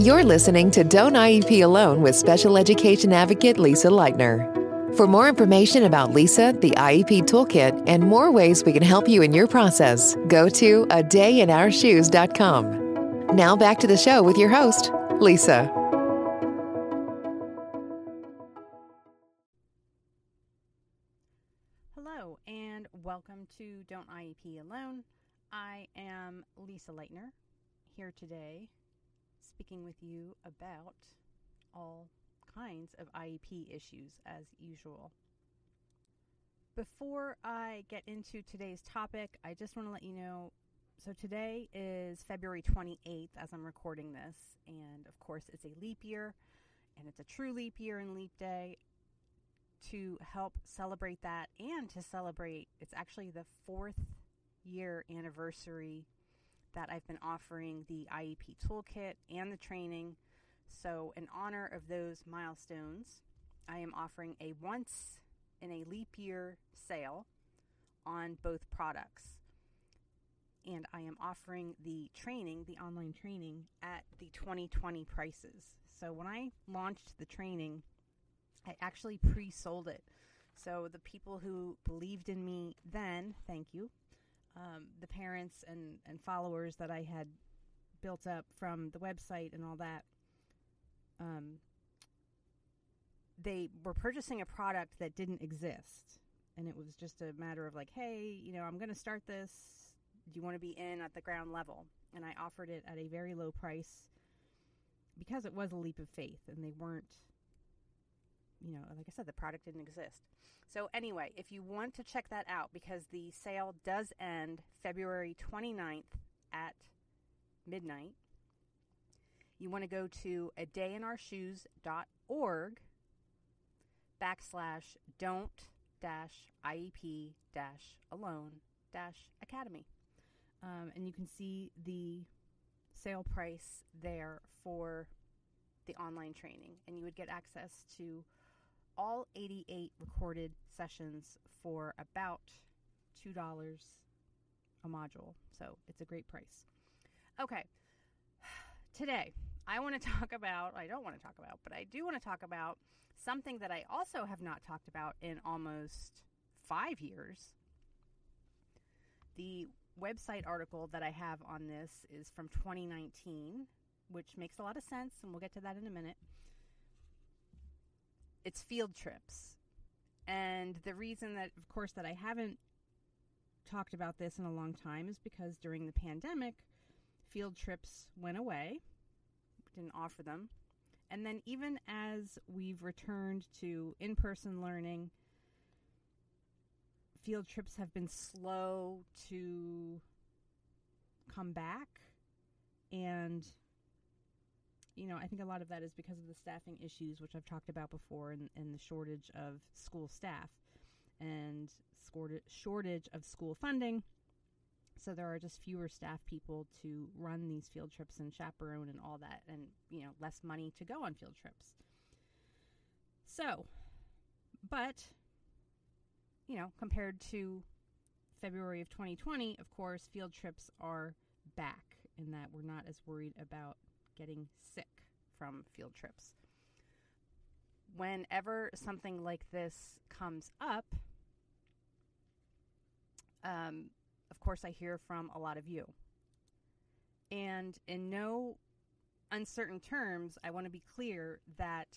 You're listening to Don't IEP Alone with Special Education Advocate Lisa Lightner. For more information about Lisa, the IEP Toolkit, and more ways we can help you in your process, go to a dayinourshoes.com. Now back to the show with your host, Lisa. Hello, and welcome to Don't IEP Alone. I am Lisa Lightner here today speaking with you about all kinds of IEP issues as usual. Before I get into today's topic, I just want to let you know so today is February 28th as I'm recording this, and of course, it's a leap year, and it's a true leap year and leap day. To help celebrate that and to celebrate, it's actually the fourth year anniversary that I've been offering the IEP toolkit and the training. So, in honor of those milestones, I am offering a once in a leap year sale on both products. And I am offering the training, the online training, at the 2020 prices. So, when I launched the training, I actually pre sold it. So, the people who believed in me then, thank you um, the parents and, and followers that I had built up from the website and all that, um, they were purchasing a product that didn't exist. And it was just a matter of like, hey, you know, I'm going to start this. Do you want to be in at the ground level? And I offered it at a very low price because it was a leap of faith and they weren't, you know, like I said, the product didn't exist. So, anyway, if you want to check that out, because the sale does end February 29th at midnight, you want to go to a dayinourshoes.org backslash don't dash IEP dash alone dash academy. Um, and you can see the sale price there for the online training. And you would get access to all 88 recorded sessions for about $2 a module. So it's a great price. Okay, today I want to talk about, I don't want to talk about, but I do want to talk about something that I also have not talked about in almost five years. The website article that I have on this is from 2019, which makes a lot of sense, and we'll get to that in a minute it's field trips. And the reason that, of course, that I haven't talked about this in a long time is because during the pandemic, field trips went away, didn't offer them. And then, even as we've returned to in person learning, field trips have been slow to come back. And you know, I think a lot of that is because of the staffing issues, which I've talked about before, and, and the shortage of school staff and shortage of school funding. So there are just fewer staff people to run these field trips and chaperone and all that, and you know, less money to go on field trips. So, but you know, compared to February of 2020, of course, field trips are back in that we're not as worried about getting sick from field trips. Whenever something like this comes up, um, of course, I hear from a lot of you. And in no uncertain terms, I want to be clear that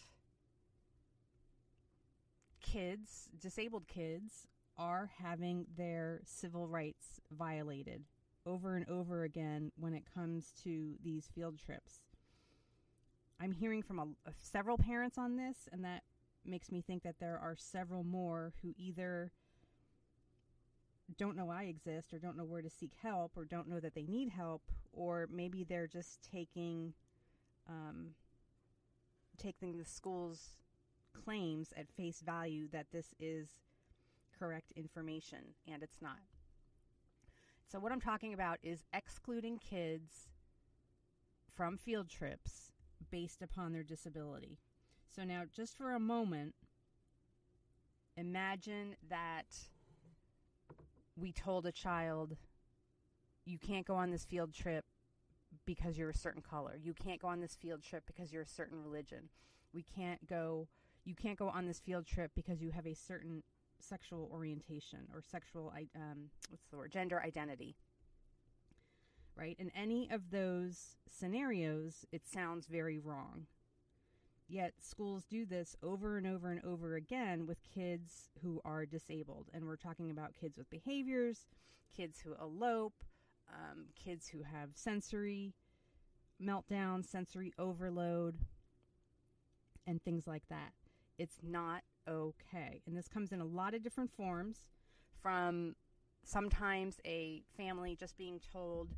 kids, disabled kids, are having their civil rights violated over and over again when it comes to these field trips. I'm hearing from a, a, several parents on this, and that makes me think that there are several more who either don't know I exist or don't know where to seek help or don't know that they need help or maybe they're just taking um, taking the school's claims at face value that this is correct information and it's not. So what I'm talking about is excluding kids from field trips based upon their disability. So now, just for a moment, imagine that we told a child, you can't go on this field trip because you're a certain color. You can't go on this field trip because you're a certain religion. We can't go you can't go on this field trip because you have a certain sexual orientation or sexual um, what's the word gender identity right? In any of those scenarios it sounds very wrong. Yet schools do this over and over and over again with kids who are disabled. And we're talking about kids with behaviors kids who elope um, kids who have sensory meltdown sensory overload and things like that. It's not okay. And this comes in a lot of different forms from sometimes a family just being told,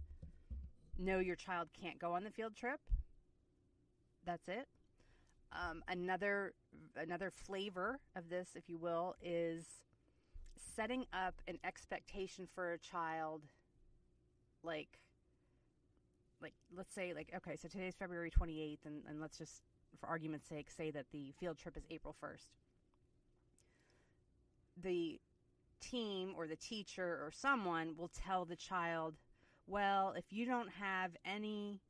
no, your child can't go on the field trip. That's it. Um, another another flavor of this, if you will, is setting up an expectation for a child like like let's say like okay so today's february 28th and, and let's just for argument's sake, say that the field trip is April 1st. The team or the teacher or someone will tell the child, well, if you don't have any,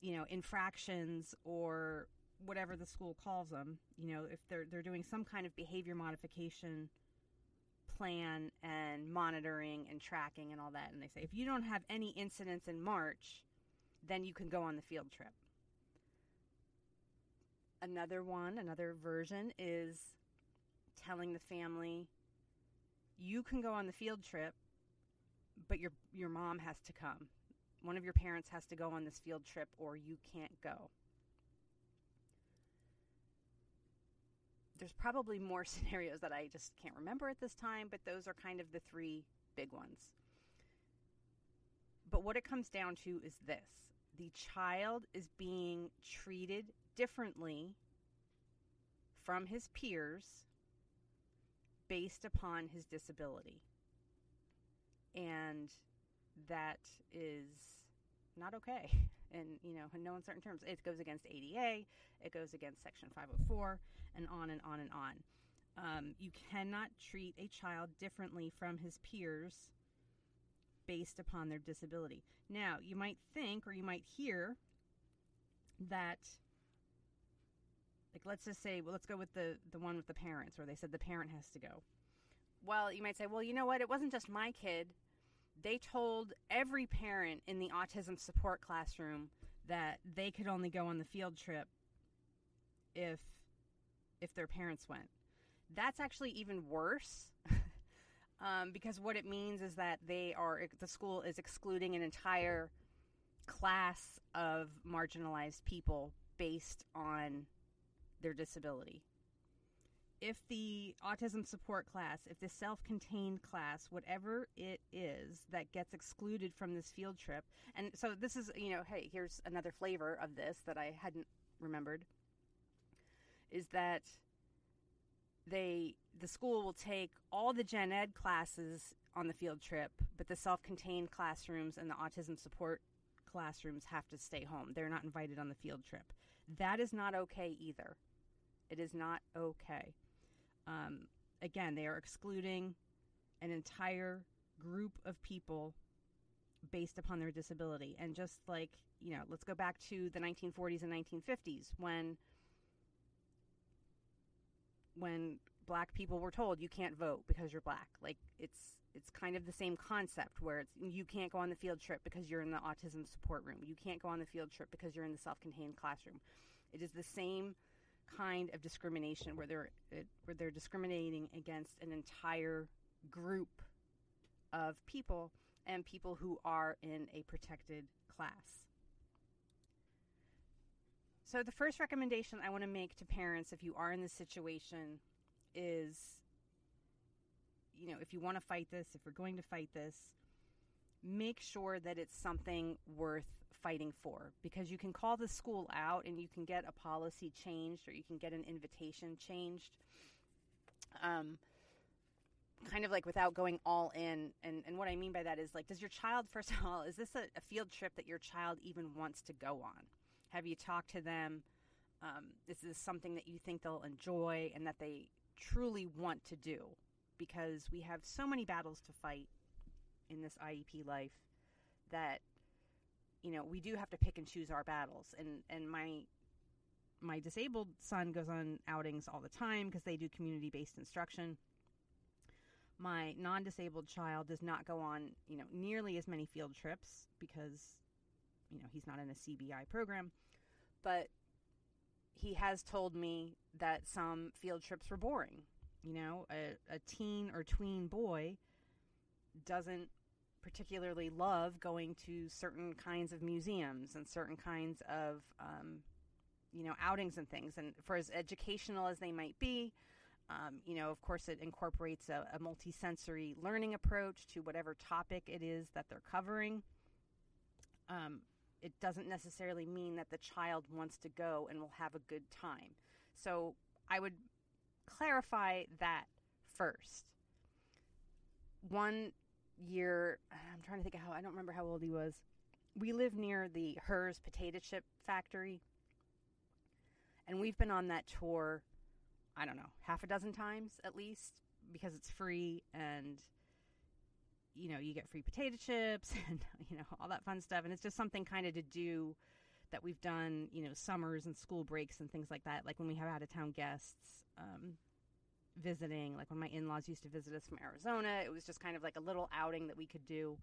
you know, infractions or whatever the school calls them, you know, if they're they're doing some kind of behavior modification plan and monitoring and tracking and all that and they say if you don't have any incidents in March, then you can go on the field trip. Another one, another version is telling the family, you can go on the field trip, but your your mom has to come. One of your parents has to go on this field trip or you can't go. There's probably more scenarios that I just can't remember at this time, but those are kind of the three big ones. But what it comes down to is this the child is being treated differently from his peers based upon his disability. And that is not okay. And, you know, in no uncertain terms, it goes against ADA, it goes against Section 504, and on and on and on. Um, you cannot treat a child differently from his peers based upon their disability. Now, you might think or you might hear that like let's just say well let's go with the the one with the parents where they said the parent has to go well you might say well you know what it wasn't just my kid they told every parent in the autism support classroom that they could only go on the field trip if if their parents went that's actually even worse um, because what it means is that they are the school is excluding an entire class of marginalized people based on their disability. If the autism support class, if the self contained class, whatever it is that gets excluded from this field trip, and so this is, you know, hey, here's another flavor of this that I hadn't remembered, is that they the school will take all the gen ed classes on the field trip but the self-contained classrooms and the autism support classrooms have to stay home. They're not invited on the field trip. That is not okay either. It is not okay. Um, again, they are excluding an entire group of people based upon their disability. And just like, you know, let's go back to the 1940s and 1950s when when black people were told you can't vote because you're black. Like it's it's kind of the same concept where it's you can't go on the field trip because you're in the autism support room. You can't go on the field trip because you're in the self-contained classroom. It is the same kind of discrimination where they're where they're discriminating against an entire group of people and people who are in a protected class. So the first recommendation I want to make to parents if you are in this situation is you know, if you want to fight this, if we're going to fight this, make sure that it's something worth fighting for because you can call the school out and you can get a policy changed or you can get an invitation changed. Um, kind of like without going all in. And, and what I mean by that is like, does your child, first of all, is this a, a field trip that your child even wants to go on? Have you talked to them? Um, is this something that you think they'll enjoy and that they truly want to do? Because we have so many battles to fight in this IEP life that you know, we do have to pick and choose our battles. And and my my disabled son goes on outings all the time because they do community based instruction. My non disabled child does not go on, you know, nearly as many field trips because, you know, he's not in a CBI program. But he has told me that some field trips were boring. You know, a, a teen or tween boy doesn't particularly love going to certain kinds of museums and certain kinds of um, you know outings and things. And for as educational as they might be um, you know of course it incorporates a, a multisensory learning approach to whatever topic it is that they're covering. Um, it doesn't necessarily mean that the child wants to go and will have a good time. So i would clarify that first. One year i'm trying to think of how i don't remember how old he was we live near the Herr's potato chip factory and we've been on that tour, I don't know, half a dozen times at least because it's free and you know, you get free potato chips and you know, all that fun stuff and it's just something kind of to do that we've done, you know, summers and school breaks and things like that. Like when we have out of town guests um, visiting, like when my in laws used to visit us from Arizona, it was just kind of like a little outing that we could do,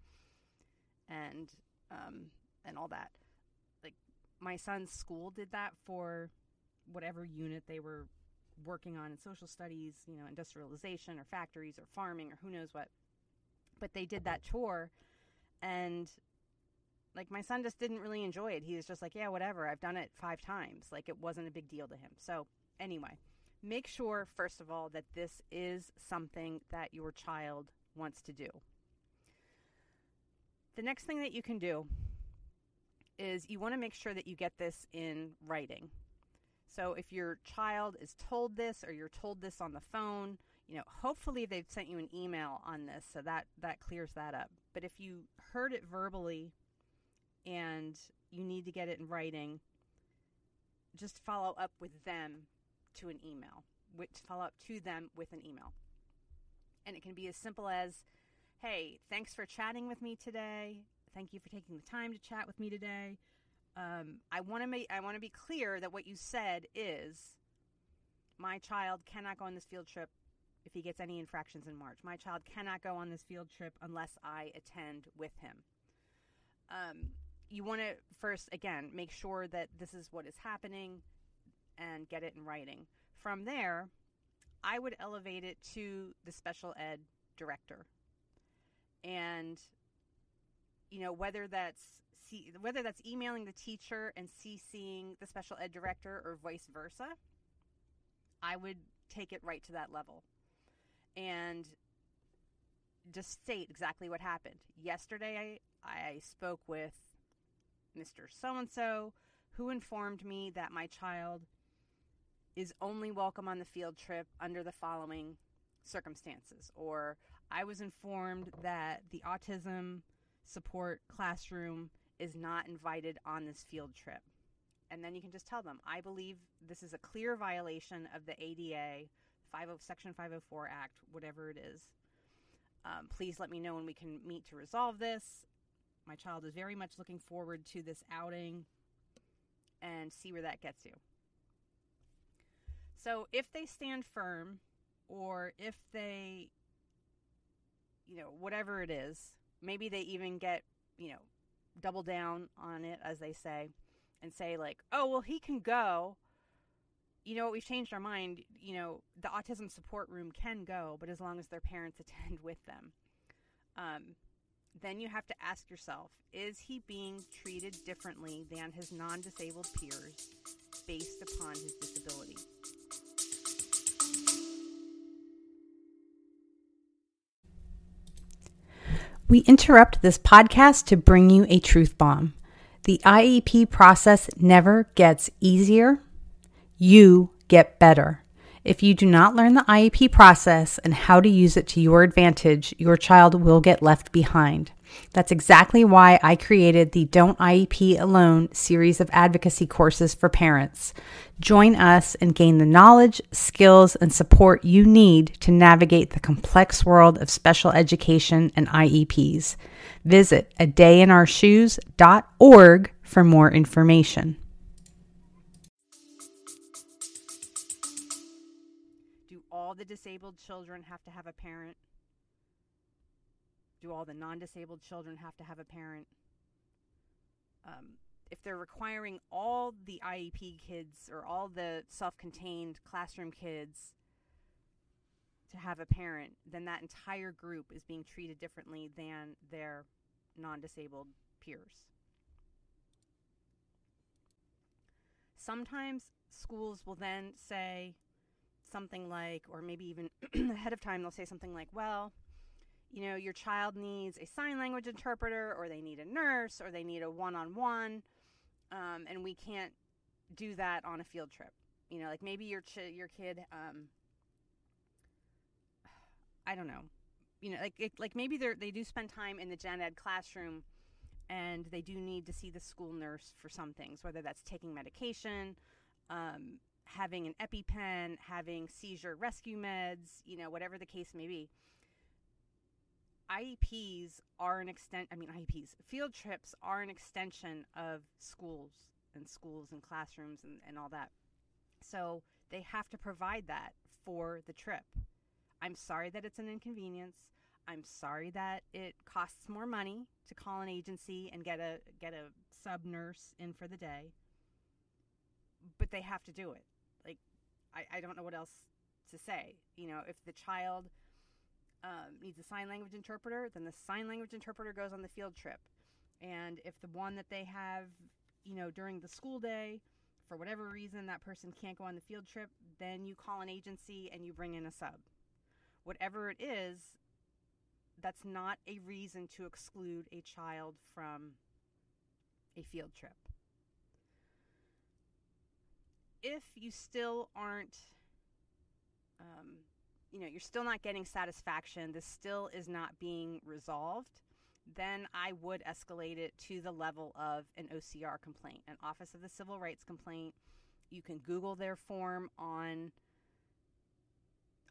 and um, and all that. Like my son's school did that for whatever unit they were working on in social studies, you know, industrialization or factories or farming or who knows what. But they did that tour and like my son just didn't really enjoy it. He was just like, yeah, whatever. I've done it 5 times. Like it wasn't a big deal to him. So, anyway, make sure first of all that this is something that your child wants to do. The next thing that you can do is you want to make sure that you get this in writing. So if your child is told this or you're told this on the phone, you know, hopefully they've sent you an email on this, so that that clears that up. But if you heard it verbally and you need to get it in writing, just follow up with them to an email. With, follow up to them with an email. And it can be as simple as, "Hey, thanks for chatting with me today. Thank you for taking the time to chat with me today um, I want to make I want to be clear that what you said is my child cannot go on this field trip if he gets any infractions in March. My child cannot go on this field trip unless I attend with him. Um, you want to first, again, make sure that this is what is happening and get it in writing. From there, I would elevate it to the special ed director. And, you know, whether that's whether that's emailing the teacher and CCing the special ed director or vice versa, I would take it right to that level and just state exactly what happened. Yesterday, I, I spoke with Mr. So and so who informed me that my child is only welcome on the field trip under the following circumstances. Or I was informed that the autism support classroom is not invited on this field trip. And then you can just tell them, I believe this is a clear violation of the ADA, 50, Section 504 Act, whatever it is. Um, please let me know when we can meet to resolve this. My child is very much looking forward to this outing and see where that gets you. So if they stand firm or if they, you know, whatever it is, maybe they even get, you know, double down on it, as they say, and say, like, oh, well, he can go. You know? We've changed our mind. You know, the autism support room can go, but as long as their parents attend with them. Um, then you have to ask yourself is he being treated differently than his non disabled peers based upon his disability? We interrupt this podcast to bring you a truth bomb. The IEP process never gets easier, you get better. If you do not learn the IEP process and how to use it to your advantage, your child will get left behind. That's exactly why I created the Don't IEP Alone series of advocacy courses for parents. Join us and gain the knowledge, skills, and support you need to navigate the complex world of special education and IEPs. Visit a dayinourshoes.org for more information. All the disabled children have to have a parent? Do all the non disabled children have to have a parent? Um, if they're requiring all the IEP kids or all the self contained classroom kids to have a parent, then that entire group is being treated differently than their non disabled peers. Sometimes schools will then say something like, or maybe even ahead of time, they'll say something like, well, you know, your child needs a sign language interpreter, or they need a nurse, or they need a one on one and we can't do that on a field trip. You know, like maybe your ch- your kid, um, I don't know, you know, like it, like maybe they they do spend time in the gen ed classroom, and they do need to see the school nurse for some things, whether that's taking medication, um, having an EpiPen, having seizure rescue meds, you know, whatever the case may be. IEPs are an extent I mean IEPs field trips are an extension of schools and schools and classrooms and, and all that. So they have to provide that for the trip. I'm sorry that it's an inconvenience. I'm sorry that it costs more money to call an agency and get a get a sub nurse in for the day. But they have to do it. I, I don't know what else to say. You know, if the child um, needs a sign language interpreter, then the sign language interpreter goes on the field trip. And if the one that they have, you know, during the school day, for whatever reason that person can't go on the field trip, then you call an agency and you bring in a sub. Whatever it is, that's not a reason to exclude a child from a field trip. If you still aren't um, you know, you're still not getting satisfaction, this still is not being resolved, then I would escalate it to the level of an OCR complaint, an Office of the Civil Rights complaint. You can Google their form on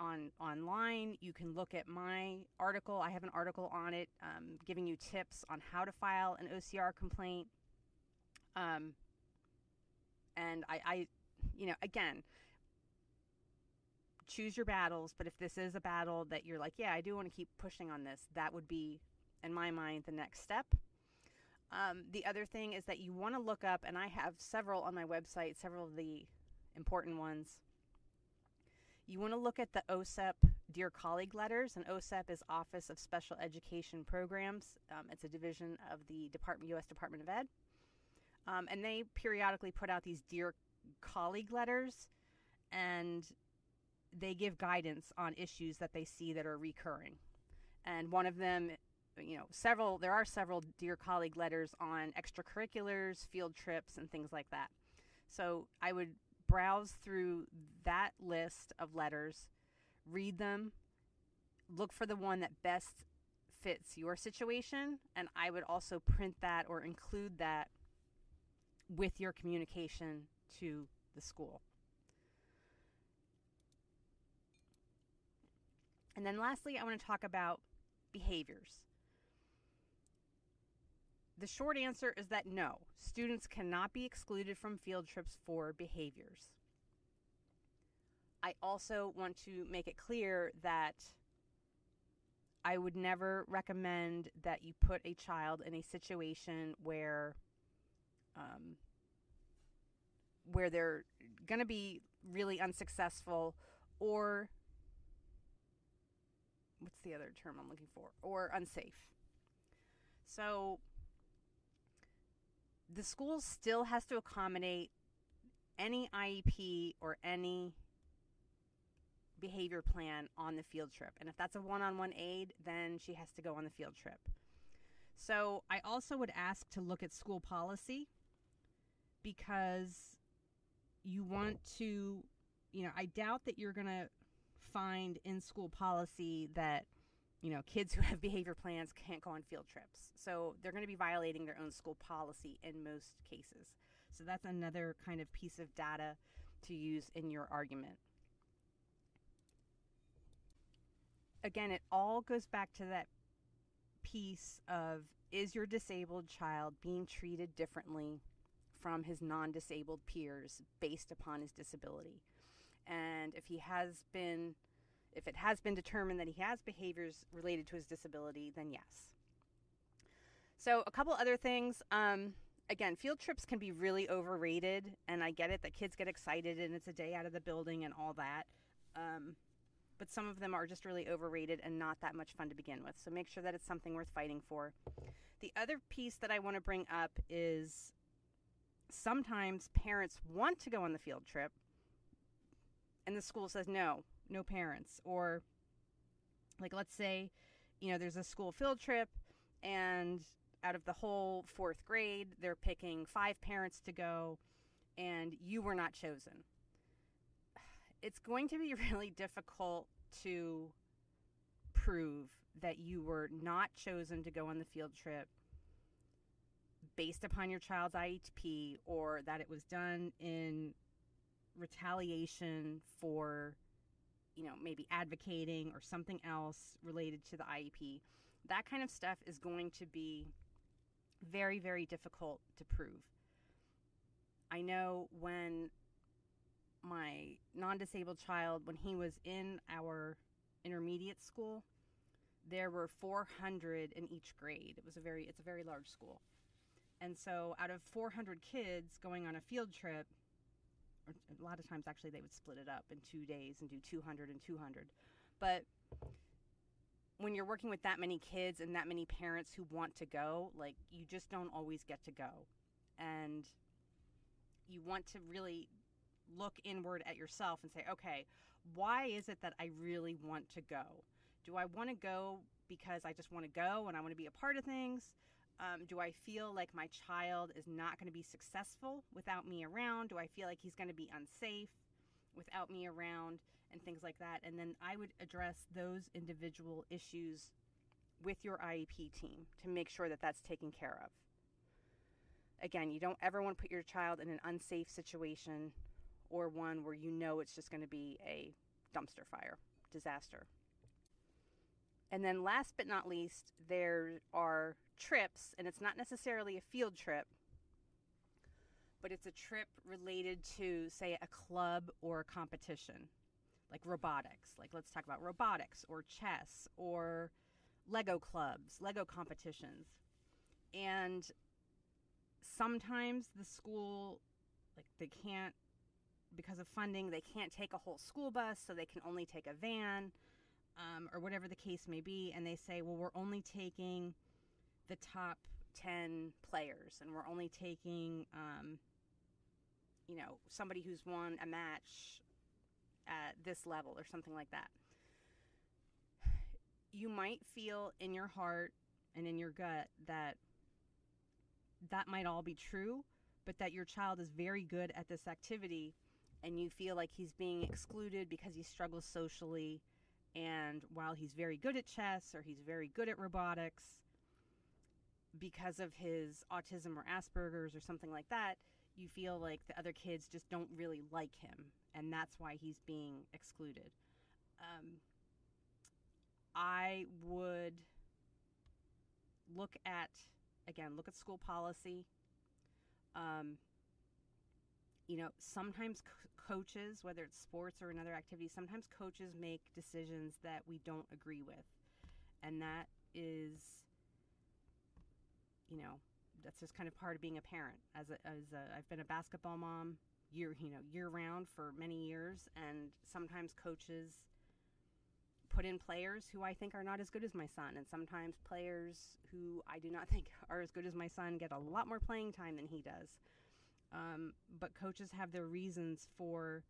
on online. You can look at my article. I have an article on it um, giving you tips on how to file an OCR complaint. Um, and I, I, you know, again, choose your battles. But if this is a battle that you're like, yeah, I do want to keep pushing on this, that would be, in my mind, the next step. Um, the other thing is that you want to look up, and I have several on my website, several of the important ones. You want to look at the OSEP Dear Colleague letters, and OSEP is Office of Special Education Programs. Um, it's a division of the Department, U.S. Department of Ed. Um, and they periodically put out these Dear Colleague letters, and they give guidance on issues that they see that are recurring. And one of them, you know, several, there are several Dear Colleague letters on extracurriculars, field trips, and things like that. So I would browse through that list of letters, read them, look for the one that best fits your situation, and I would also print that or include that with your communication to the school. And then lastly, I want to talk about behaviors. The short answer is that no, students cannot be excluded from field trips for behaviors. I also want to make it clear that I would never recommend that you put a child in a situation where um, where they're going to be really unsuccessful or what's the other term I'm looking for? Or unsafe. So the school still has to accommodate any IEP or any behavior plan on the field trip. And if that's a one on one aid, then she has to go on the field trip. So I also would ask to look at school policy because you want to, you know, I doubt that you're going to find in school policy that you know, kids who have behavior plans can't go on field trips. So they're going to be violating their own school policy in most cases. So that's another kind of piece of data to use in your argument. Again, it all goes back to that piece of is your disabled child being treated differently from his non disabled peers based upon his disability? And if he has been if it has been determined that he has behaviors related to his disability, then yes. So, a couple other things. Um, again, field trips can be really overrated, and I get it that kids get excited and it's a day out of the building and all that. Um, but some of them are just really overrated and not that much fun to begin with. So, make sure that it's something worth fighting for. The other piece that I want to bring up is sometimes parents want to go on the field trip, and the school says no, no parents. Or like let's say you know there's a school field trip and out of the whole fourth grade they're picking five parents to go and you were not chosen. It's going to be really difficult to prove that you were not chosen to go on the field trip based upon your child's IEP or that it was done in retaliation for you know, maybe advocating or something else related to the IEP. That kind of stuff is going to be very, very difficult to prove. I know when my non disabled child, when he was in our intermediate school, there were 400 in each grade. It was a very, it's a very large school. And so out of 400 kids going on a field trip, a lot of times actually they would split it up in two days and do 200 and 200 but when you're working with that many kids and that many parents who want to go like you just don't always get to go. And you want to really look inward at yourself and say okay why is it that i really want to go? Do i want to go because i just want to go and i want to be a part of things um, do I feel like my child is not going to be successful without me around? Do I feel like he's going to be unsafe without me around? And things like that. And then I would address those individual issues with your IEP team to make sure that that's taken care of. Again, you don't ever want to put your child in an unsafe situation or one where you know it's just going to be a dumpster fire, disaster. And then last but not least, there are trips, and it's not necessarily a field trip, but it's a trip related to, say, a club or a competition, like robotics. Like, let's talk about robotics or chess or Lego clubs, Lego competitions. And sometimes the school, like, they can't, because of funding, they can't take a whole school bus, so they can only take a van um, or whatever the case may be, and they say, well, we're only taking the top 10 players and we're only taking, um, you know, somebody who's won a match at this level or something like that. You might feel in your heart and in your gut that that might all be true, but that your child is very good at this activity and you feel like he's being excluded because he struggles socially and while he's very good at chess or he's very good at robotics, because of his autism or Asperger's or something like that, you feel like the other kids just don't really like him, and that's why he's being excluded. Um, I would look at, again, look at school policy. Um, you know, sometimes coaches, whether it's sports or another activity, sometimes coaches make decisions that we don't agree with. And that is, you know, that's just kind of part of being a parent. As a, as a, I've been a basketball mom year, you know, year round for many years, and sometimes coaches put in players who I think are not as good as my son, and sometimes players who I do not think are as good as my son get a lot more playing time than he does. Um, but coaches have their reasons for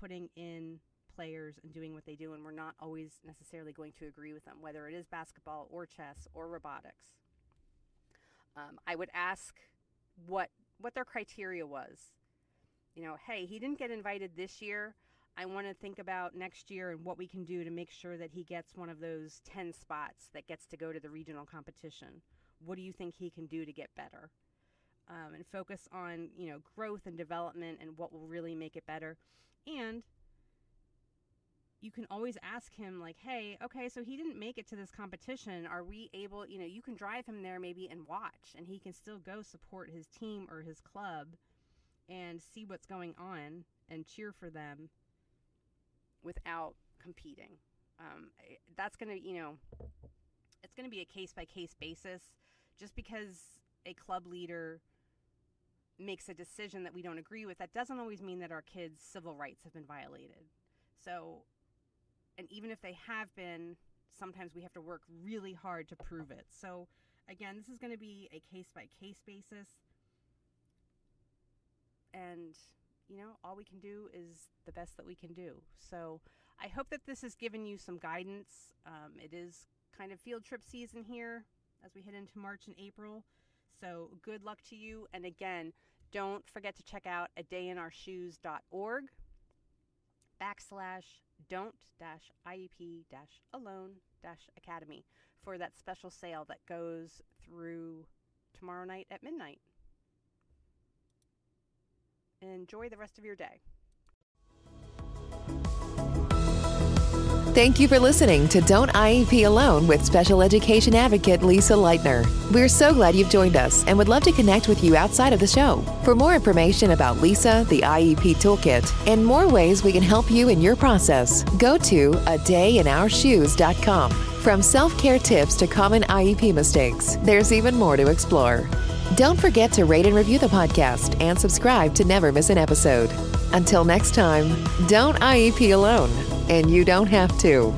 putting in players and doing what they do, and we're not always necessarily going to agree with them, whether it is basketball or chess or robotics. Um, I would ask what what their criteria was. You know, hey, he didn't get invited this year. I want to think about next year and what we can do to make sure that he gets one of those 10 spots that gets to go to the regional competition. What do you think he can do to get better? Um, and focus on, you know, growth and development and what will really make it better. And you can always ask him like hey okay so he didn't make it to this competition. Are we able you know you can drive him there maybe and watch and he can still go support his team or his club and see what's going on and cheer for them without competing. Um, that's going to you know it's going to be a case by case basis. Just because a club leader makes a decision that we don't agree with that doesn't always mean that our kids civil rights have been violated so and even if they have been, sometimes we have to work really hard to prove it. So, again, this is going to be a case by case basis. And, you know, all we can do is the best that we can do. So, I hope that this has given you some guidance. Um, it is kind of field trip season here as we head into March and April. So, good luck to you. And again, don't forget to check out a dayinourshoes.org backslash don't dash IEP dash alone dash academy for that special sale that goes through tomorrow night at midnight. Enjoy the rest of your day. Thank you for listening to Don't IEP Alone with special education advocate Lisa Lightner. We're so glad you've joined us and would love to connect with you outside of the show. For more information about Lisa, the IEP Toolkit, and more ways we can help you in your process, go to a dayinourshoes.com. From self care tips to common IEP mistakes, there's even more to explore. Don't forget to rate and review the podcast and subscribe to never miss an episode. Until next time, don't IEP alone and you don't have to.